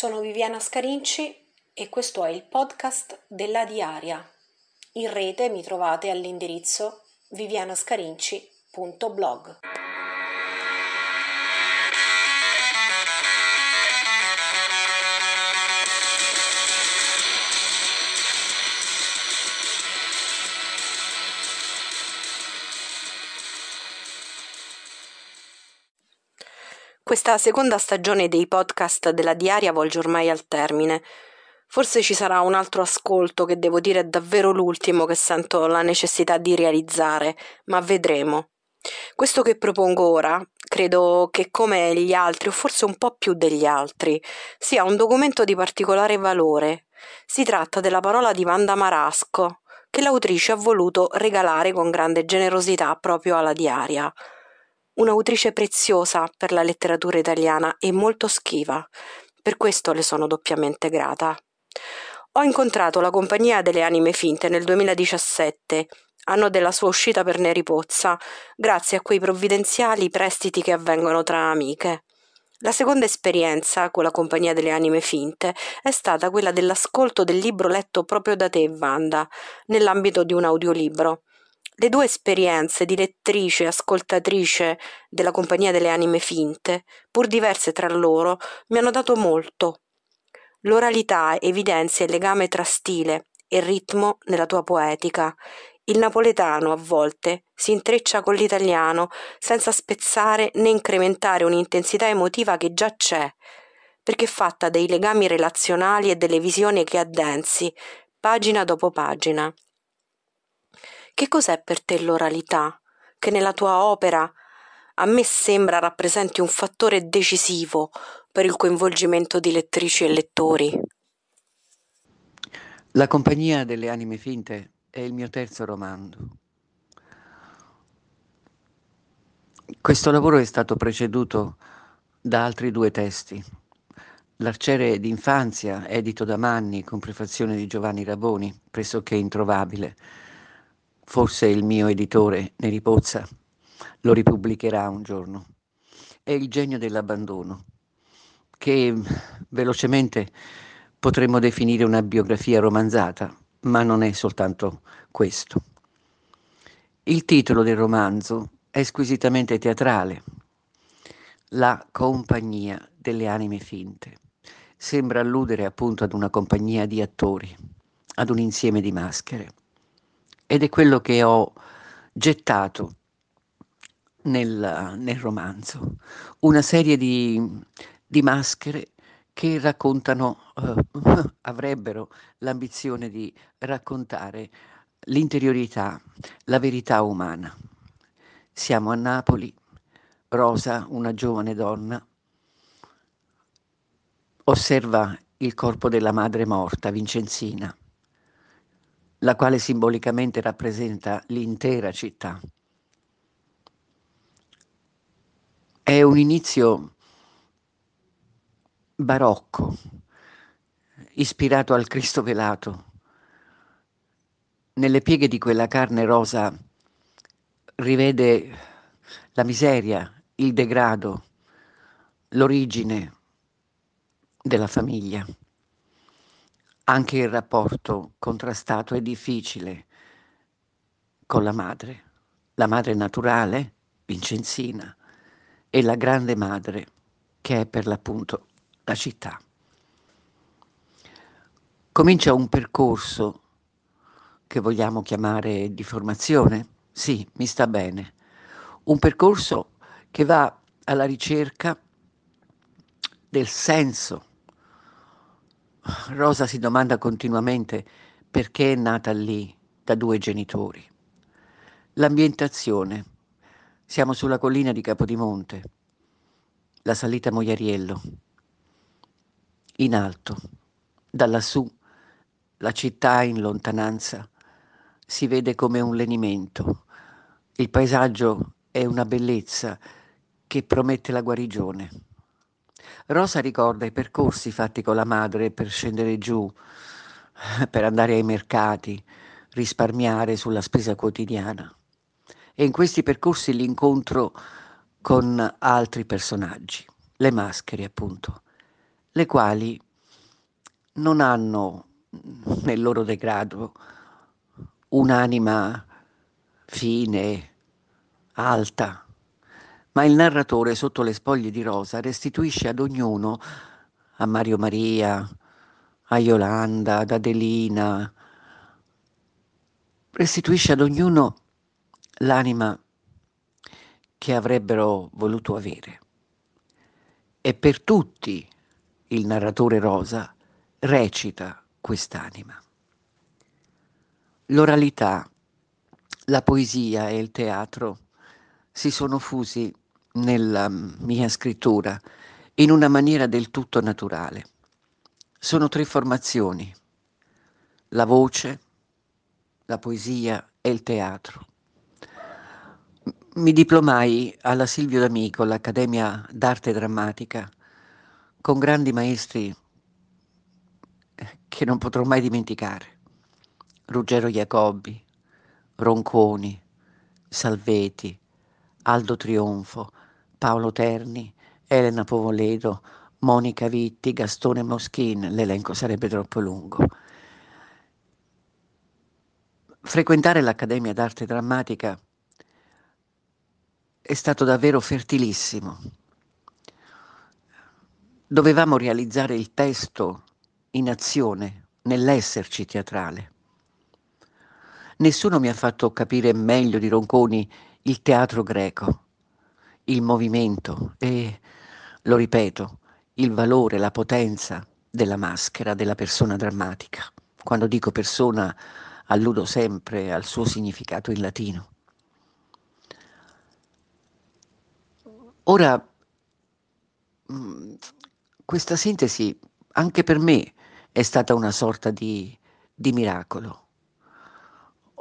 sono Viviana Scarinci e questo è il podcast della Diaria. In rete mi trovate all'indirizzo vivianascarinci.blog. Questa seconda stagione dei podcast della Diaria volge ormai al termine. Forse ci sarà un altro ascolto che devo dire è davvero l'ultimo che sento la necessità di realizzare, ma vedremo. Questo che propongo ora, credo che come gli altri, o forse un po' più degli altri, sia un documento di particolare valore. Si tratta della parola di Vanda Marasco, che l'autrice ha voluto regalare con grande generosità proprio alla diaria un'autrice preziosa per la letteratura italiana e molto schiva. Per questo le sono doppiamente grata. Ho incontrato la Compagnia delle Anime Finte nel 2017, anno della sua uscita per Neri Pozza, grazie a quei provvidenziali prestiti che avvengono tra amiche. La seconda esperienza con la Compagnia delle Anime Finte è stata quella dell'ascolto del libro letto proprio da te, Wanda, nell'ambito di un audiolibro. Le due esperienze di lettrice e ascoltatrice della Compagnia delle Anime Finte, pur diverse tra loro, mi hanno dato molto. L'oralità evidenzia il legame tra stile e ritmo nella tua poetica. Il napoletano, a volte, si intreccia con l'italiano senza spezzare né incrementare un'intensità emotiva che già c'è, perché è fatta dei legami relazionali e delle visioni che addensi, pagina dopo pagina. Che cos'è per te l'oralità, che nella tua opera a me sembra rappresenti un fattore decisivo per il coinvolgimento di lettrici e lettori? La compagnia delle anime finte è il mio terzo romanzo. Questo lavoro è stato preceduto da altri due testi. L'arciere d'infanzia, edito da Manni con prefazione di Giovanni Raboni, pressoché introvabile, forse il mio editore Neri Pozza lo ripubblicherà un giorno. È il genio dell'abbandono, che velocemente potremmo definire una biografia romanzata, ma non è soltanto questo. Il titolo del romanzo è squisitamente teatrale, La compagnia delle anime finte. Sembra alludere appunto ad una compagnia di attori, ad un insieme di maschere ed è quello che ho gettato nel, nel romanzo, una serie di, di maschere che raccontano, uh, avrebbero l'ambizione di raccontare l'interiorità, la verità umana. Siamo a Napoli, Rosa, una giovane donna, osserva il corpo della madre morta, Vincenzina, la quale simbolicamente rappresenta l'intera città. È un inizio barocco, ispirato al Cristo velato. Nelle pieghe di quella carne rosa rivede la miseria, il degrado, l'origine della famiglia anche il rapporto contrastato e difficile con la madre, la madre naturale, Vincenzina, e la grande madre, che è per l'appunto la città. Comincia un percorso che vogliamo chiamare di formazione? Sì, mi sta bene. Un percorso che va alla ricerca del senso Rosa si domanda continuamente perché è nata lì da due genitori. L'ambientazione. Siamo sulla collina di Capodimonte, la salita Moiariello. In alto, da lassù, la città in lontananza si vede come un lenimento. Il paesaggio è una bellezza che promette la guarigione. Rosa ricorda i percorsi fatti con la madre per scendere giù, per andare ai mercati, risparmiare sulla spesa quotidiana. E in questi percorsi l'incontro con altri personaggi, le maschere appunto, le quali non hanno nel loro degrado un'anima fine, alta, ma il narratore sotto le spoglie di rosa restituisce ad ognuno, a Mario Maria, a Yolanda, ad Adelina, restituisce ad ognuno l'anima che avrebbero voluto avere. E per tutti il narratore rosa recita quest'anima. L'oralità, la poesia e il teatro si sono fusi nella mia scrittura in una maniera del tutto naturale. Sono tre formazioni, la voce, la poesia e il teatro. Mi diplomai alla Silvio D'Amico, l'Accademia d'Arte Drammatica, con grandi maestri che non potrò mai dimenticare. Ruggero Jacobi, Ronconi, Salveti, Aldo Trionfo, Paolo Terni, Elena Povoledo, Monica Vitti, Gastone Moschin, l'elenco sarebbe troppo lungo. Frequentare l'Accademia d'Arte Drammatica è stato davvero fertilissimo. Dovevamo realizzare il testo in azione, nell'esserci teatrale. Nessuno mi ha fatto capire meglio di Ronconi il teatro greco, il movimento e, lo ripeto, il valore, la potenza della maschera della persona drammatica. Quando dico persona alludo sempre al suo significato in latino. Ora, mm, questa sintesi anche per me è stata una sorta di, di miracolo.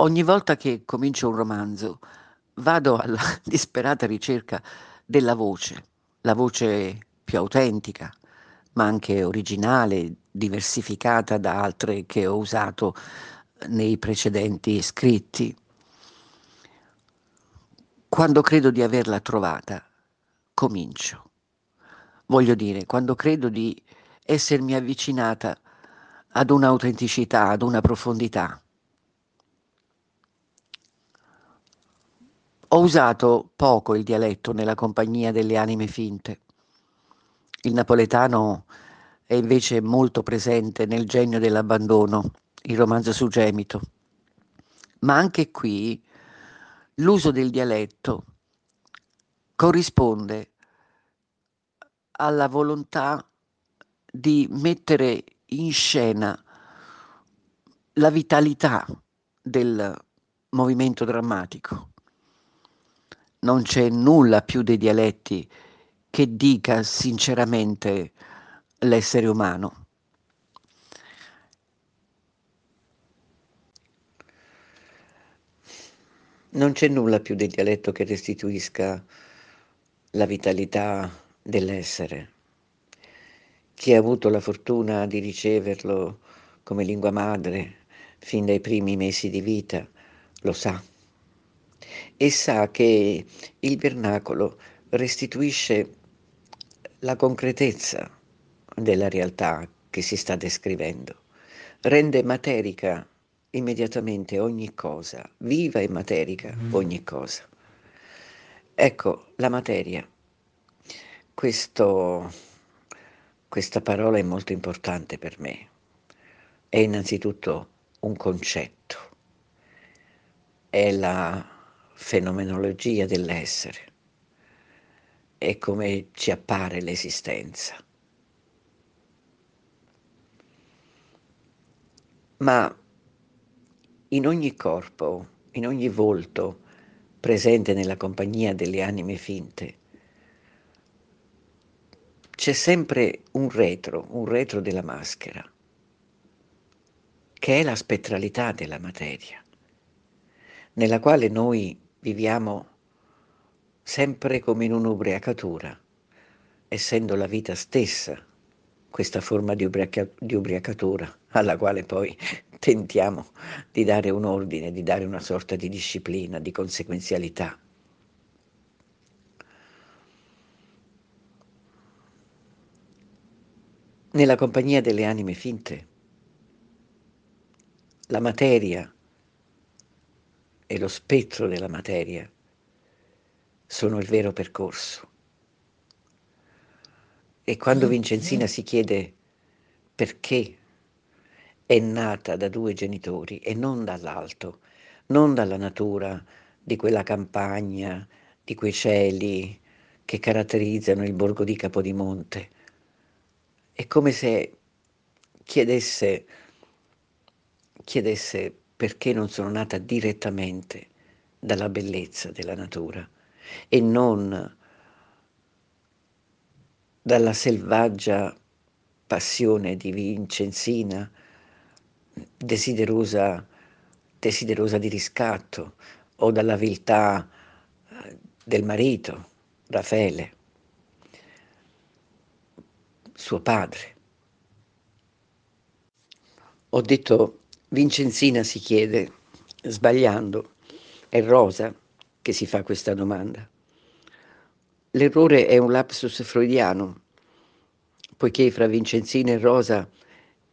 Ogni volta che comincio un romanzo vado alla disperata ricerca della voce, la voce più autentica, ma anche originale, diversificata da altre che ho usato nei precedenti scritti. Quando credo di averla trovata, comincio. Voglio dire, quando credo di essermi avvicinata ad un'autenticità, ad una profondità. Ho usato poco il dialetto nella compagnia delle anime finte. Il napoletano è invece molto presente nel genio dell'abbandono il romanzo su Gemito. Ma anche qui l'uso del dialetto corrisponde alla volontà di mettere in scena la vitalità del movimento drammatico. Non c'è nulla più dei dialetti che dica sinceramente l'essere umano. Non c'è nulla più del dialetto che restituisca la vitalità dell'essere. Chi ha avuto la fortuna di riceverlo come lingua madre fin dai primi mesi di vita lo sa e sa che il vernacolo restituisce la concretezza della realtà che si sta descrivendo, rende materica immediatamente ogni cosa, viva e materica mm. ogni cosa. Ecco, la materia. Questo, questa parola è molto importante per me. È innanzitutto un concetto, è la fenomenologia dell'essere, è come ci appare l'esistenza. Ma in ogni corpo, in ogni volto presente nella compagnia delle anime finte, c'è sempre un retro, un retro della maschera, che è la spettralità della materia, nella quale noi viviamo sempre come in un'ubriacatura, essendo la vita stessa questa forma di, ubriaca- di ubriacatura alla quale poi tentiamo di dare un ordine, di dare una sorta di disciplina, di conseguenzialità. nella compagnia delle anime finte, la materia e lo spettro della materia sono il vero percorso. E quando Vincenzina si chiede perché è nata da due genitori e non dall'alto, non dalla natura di quella campagna, di quei cieli che caratterizzano il borgo di Capodimonte, è come se chiedesse, chiedesse perché non sono nata direttamente dalla bellezza della natura e non dalla selvaggia passione di Vincenzina, desiderosa, desiderosa di riscatto, o dalla viltà eh, del marito, Raffaele suo padre. Ho detto, Vincenzina si chiede, sbagliando, è Rosa che si fa questa domanda. L'errore è un lapsus freudiano, poiché fra Vincenzina e Rosa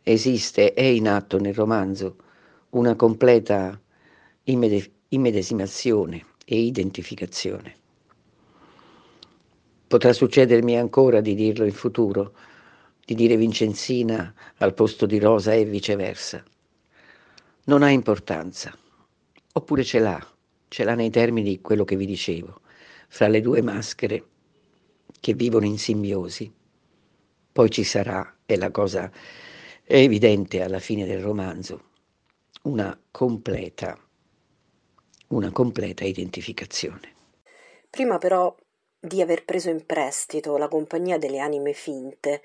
esiste, è in atto nel romanzo, una completa immede- immedesimazione e identificazione. Potrà succedermi ancora di dirlo in futuro, di dire Vincenzina al posto di Rosa e viceversa. Non ha importanza, oppure ce l'ha, ce l'ha nei termini di quello che vi dicevo, fra le due maschere che vivono in simbiosi. Poi ci sarà, e la cosa è evidente alla fine del romanzo, una completa, una completa identificazione. Prima però di aver preso in prestito la compagnia delle anime finte,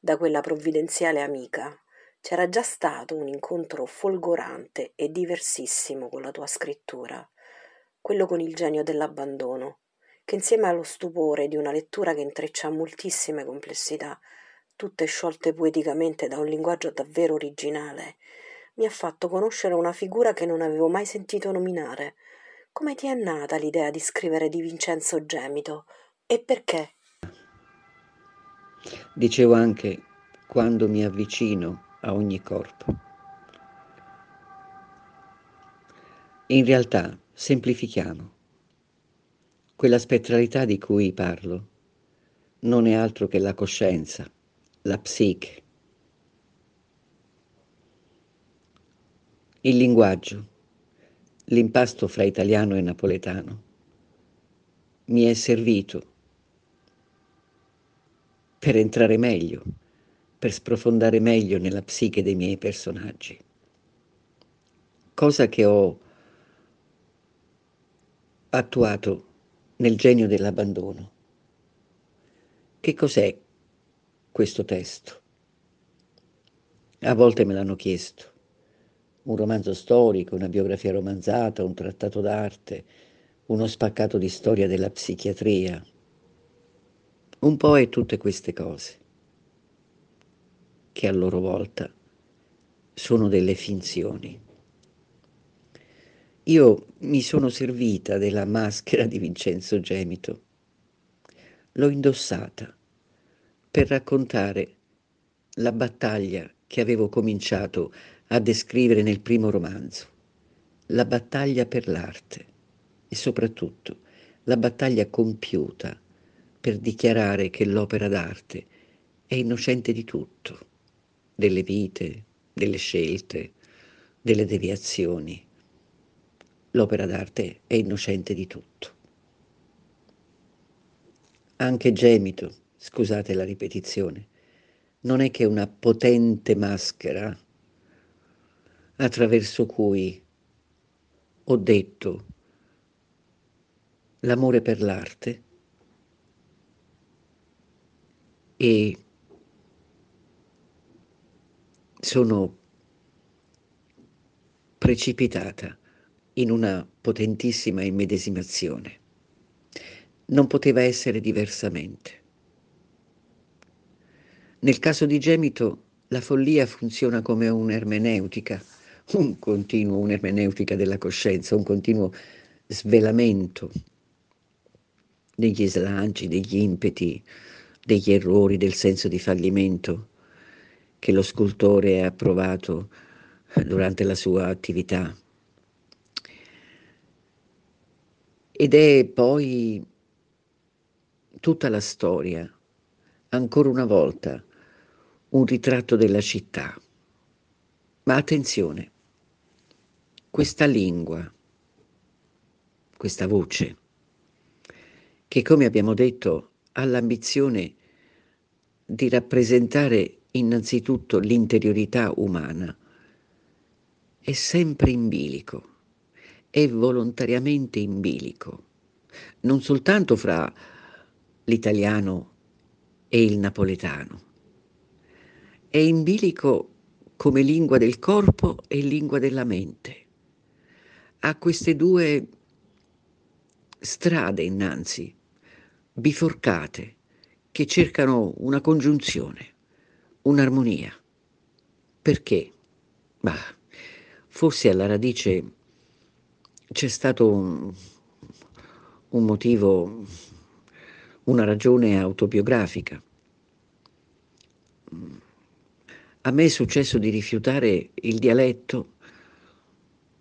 da quella provvidenziale amica. C'era già stato un incontro folgorante e diversissimo con la tua scrittura, quello con il genio dell'abbandono, che insieme allo stupore di una lettura che intreccia moltissime complessità, tutte sciolte poeticamente da un linguaggio davvero originale, mi ha fatto conoscere una figura che non avevo mai sentito nominare. Come ti è nata l'idea di scrivere di Vincenzo Gemito e perché? Dicevo anche quando mi avvicino a ogni corpo. In realtà, semplifichiamo. Quella spettralità di cui parlo non è altro che la coscienza, la psiche. Il linguaggio, l'impasto fra italiano e napoletano, mi è servito per entrare meglio, per sprofondare meglio nella psiche dei miei personaggi. Cosa che ho attuato nel genio dell'abbandono. Che cos'è questo testo? A volte me l'hanno chiesto. Un romanzo storico, una biografia romanzata, un trattato d'arte, uno spaccato di storia della psichiatria, un po' è tutte queste cose, che a loro volta sono delle finzioni. Io mi sono servita della maschera di Vincenzo Gemito, l'ho indossata per raccontare la battaglia che avevo cominciato a descrivere nel primo romanzo, la battaglia per l'arte e soprattutto la battaglia compiuta per dichiarare che l'opera d'arte è innocente di tutto, delle vite, delle scelte, delle deviazioni. L'opera d'arte è innocente di tutto. Anche Gemito, scusate la ripetizione, non è che una potente maschera attraverso cui ho detto l'amore per l'arte e sono precipitata in una potentissima immedesimazione. Non poteva essere diversamente. Nel caso di Gemito la follia funziona come un'ermeneutica, un continuo, un'ermeneutica della coscienza, un continuo svelamento degli slanci, degli impeti, degli errori, del senso di fallimento che lo scultore ha provato durante la sua attività. Ed è poi tutta la storia, ancora una volta, un ritratto della città. Ma attenzione, questa lingua, questa voce, che come abbiamo detto ha l'ambizione di rappresentare innanzitutto l'interiorità umana, è sempre in bilico, è volontariamente in bilico, non soltanto fra l'italiano e il napoletano, è in bilico come lingua del corpo e lingua della mente. Ha queste due strade innanzi, biforcate, che cercano una congiunzione, un'armonia. Perché? Bah, forse alla radice c'è stato un, un motivo, una ragione autobiografica. A me è successo di rifiutare il dialetto,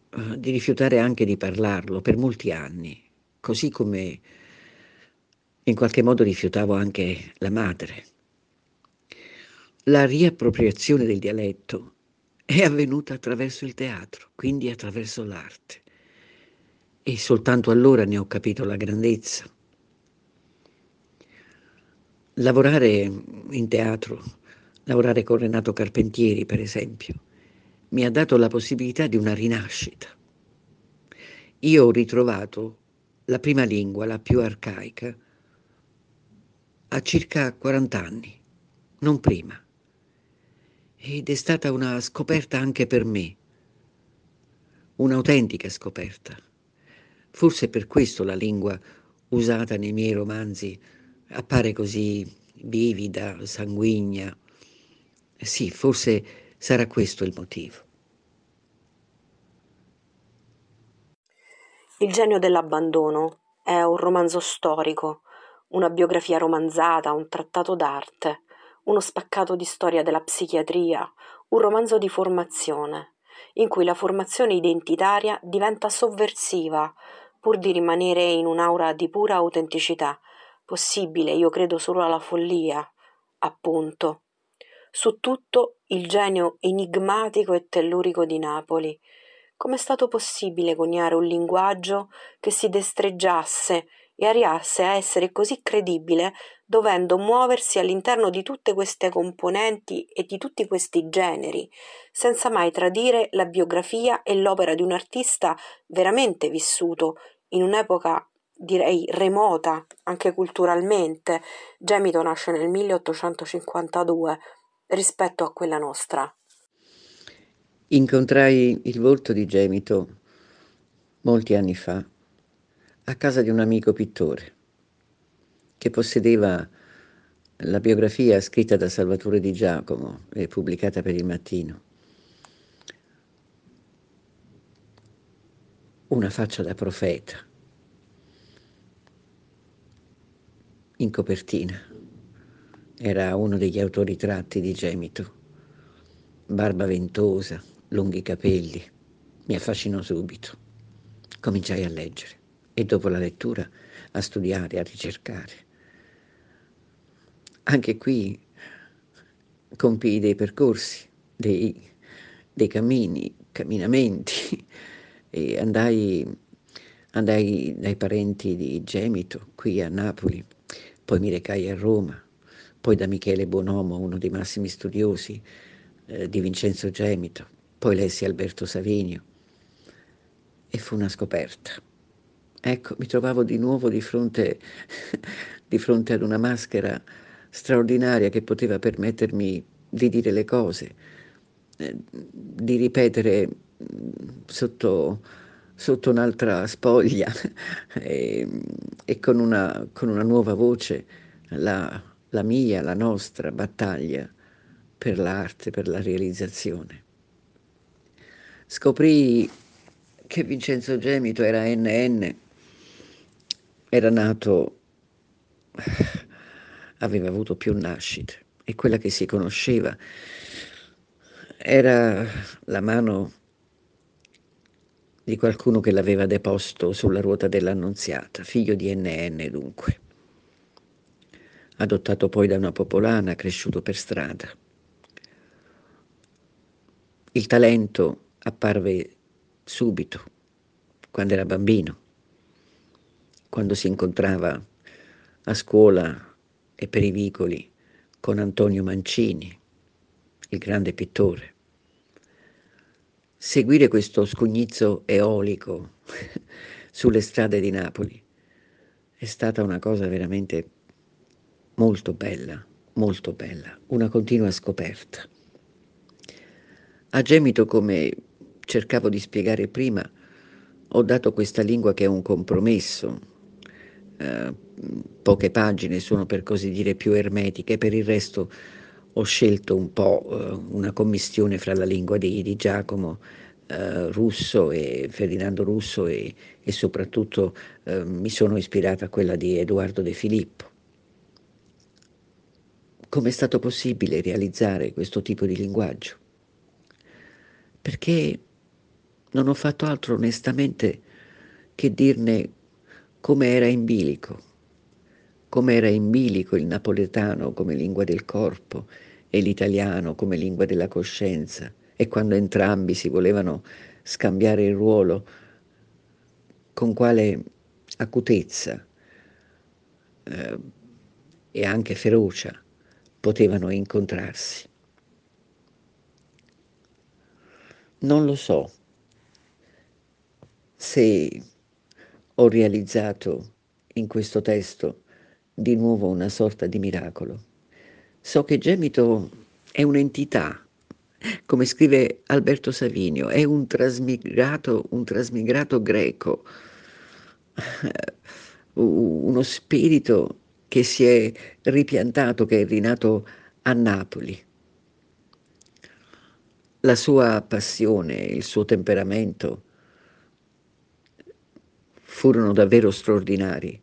eh, di rifiutare anche di parlarlo per molti anni, così come in qualche modo rifiutavo anche la madre. La riappropriazione del dialetto è avvenuta attraverso il teatro, quindi attraverso l'arte. E soltanto allora ne ho capito la grandezza. Lavorare in teatro, lavorare con Renato Carpentieri, per esempio, mi ha dato la possibilità di una rinascita. Io ho ritrovato la prima lingua, la più arcaica, a circa 40 anni, non prima ed è stata una scoperta anche per me, un'autentica scoperta. Forse per questo la lingua usata nei miei romanzi appare così vivida, sanguigna. Sì, forse sarà questo il motivo. Il genio dell'abbandono è un romanzo storico, una biografia romanzata, un trattato d'arte uno spaccato di storia della psichiatria, un romanzo di formazione, in cui la formazione identitaria diventa sovversiva, pur di rimanere in un'aura di pura autenticità, possibile, io credo, solo alla follia, appunto. Su tutto il genio enigmatico e tellurico di Napoli. Com'è stato possibile coniare un linguaggio che si destreggiasse e arrivasse a essere così credibile dovendo muoversi all'interno di tutte queste componenti e di tutti questi generi, senza mai tradire la biografia e l'opera di un artista veramente vissuto in un'epoca direi remota anche culturalmente. Gemito nasce nel 1852 rispetto a quella nostra. Incontrai il volto di Gemito molti anni fa a casa di un amico pittore che possedeva la biografia scritta da Salvatore Di Giacomo e pubblicata per il mattino. Una faccia da profeta, in copertina. Era uno degli autori tratti di Gemito. Barba ventosa, lunghi capelli. Mi affascinò subito. Cominciai a leggere e dopo la lettura a studiare, a ricercare. Anche qui compii dei percorsi, dei, dei cammini, camminamenti. E andai, andai dai parenti di Gemito qui a Napoli, poi mi recai a Roma, poi da Michele Bonomo, uno dei massimi studiosi eh, di Vincenzo Gemito, poi lessi Alberto Savinio. E fu una scoperta. Ecco, mi trovavo di nuovo di fronte, di fronte ad una maschera straordinaria che poteva permettermi di dire le cose, eh, di ripetere mm, sotto, sotto un'altra spoglia e, e con, una, con, una, nuova voce la, la mia, la nostra battaglia per l'arte, per la realizzazione. Scoprì che Vincenzo Gemito era NN era nato, aveva avuto più nascite e quella che si conosceva Era la mano di qualcuno che l'aveva deposto sulla ruota dell'Annunziata, figlio di NN dunque. Adottato poi da una popolana, cresciuto per strada. Il talento apparve subito, quando era bambino, quando si incontrava a scuola e per i vicoli con Antonio Mancini, il grande pittore. Seguire questo scugnizzo eolico sulle strade di Napoli è stata una cosa veramente molto bella, molto bella, una continua scoperta. A Gemito, come cercavo di spiegare prima, ho dato questa lingua che è un compromesso. Eh, poche pagine sono per così dire più ermetiche, per il resto ho scelto un po' eh, una commistione fra la lingua di, di Giacomo eh, Russo e Ferdinando Russo e, e soprattutto eh, mi sono ispirata a quella di Edoardo De Filippo. Come è stato possibile realizzare questo tipo di linguaggio? Perché non ho fatto altro onestamente che dirne come era in bilico come era in bilico il napoletano come lingua del corpo e l'italiano come lingua della coscienza, e quando entrambi si volevano scambiare il ruolo, con quale acutezza eh, e anche ferocia potevano incontrarsi. Non lo so se ho realizzato in questo testo di nuovo una sorta di miracolo. So che Gemito è un'entità, come scrive Alberto Savinio, è un trasmigrato, un trasmigrato greco, uno spirito che si è ripiantato, che è rinato a Napoli. La sua passione, il suo temperamento furono davvero straordinari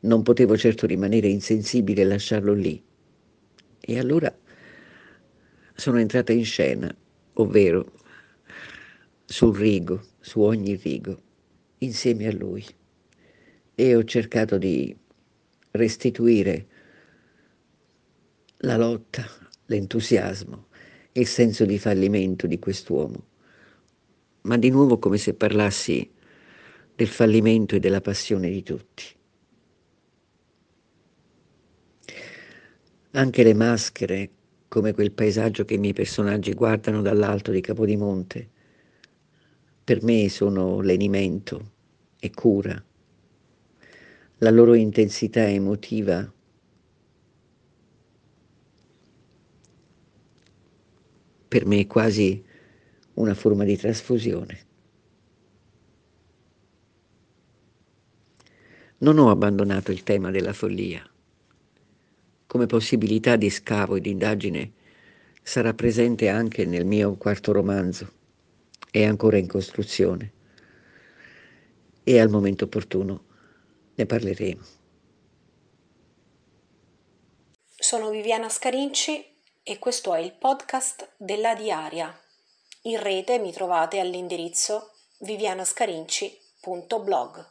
non potevo certo rimanere insensibile e lasciarlo lì. E allora sono entrata in scena, ovvero sul rigo, su ogni rigo, insieme a lui. E ho cercato di restituire la lotta, l'entusiasmo, il senso di fallimento di quest'uomo, ma di nuovo come se parlassi del fallimento e della passione di tutti. Anche le maschere, come quel paesaggio che i miei personaggi guardano dall'alto di Capodimonte, per me sono lenimento e cura. La loro intensità emotiva per me è quasi una forma di trasfusione. Non ho abbandonato il tema della follia. Come possibilità di scavo e di indagine sarà presente anche nel mio quarto romanzo. È ancora in costruzione. E al momento opportuno ne parleremo. Sono Viviana Scarinci e questo è il podcast della Diaria. In rete mi trovate all'indirizzo vivianascarinci.blog.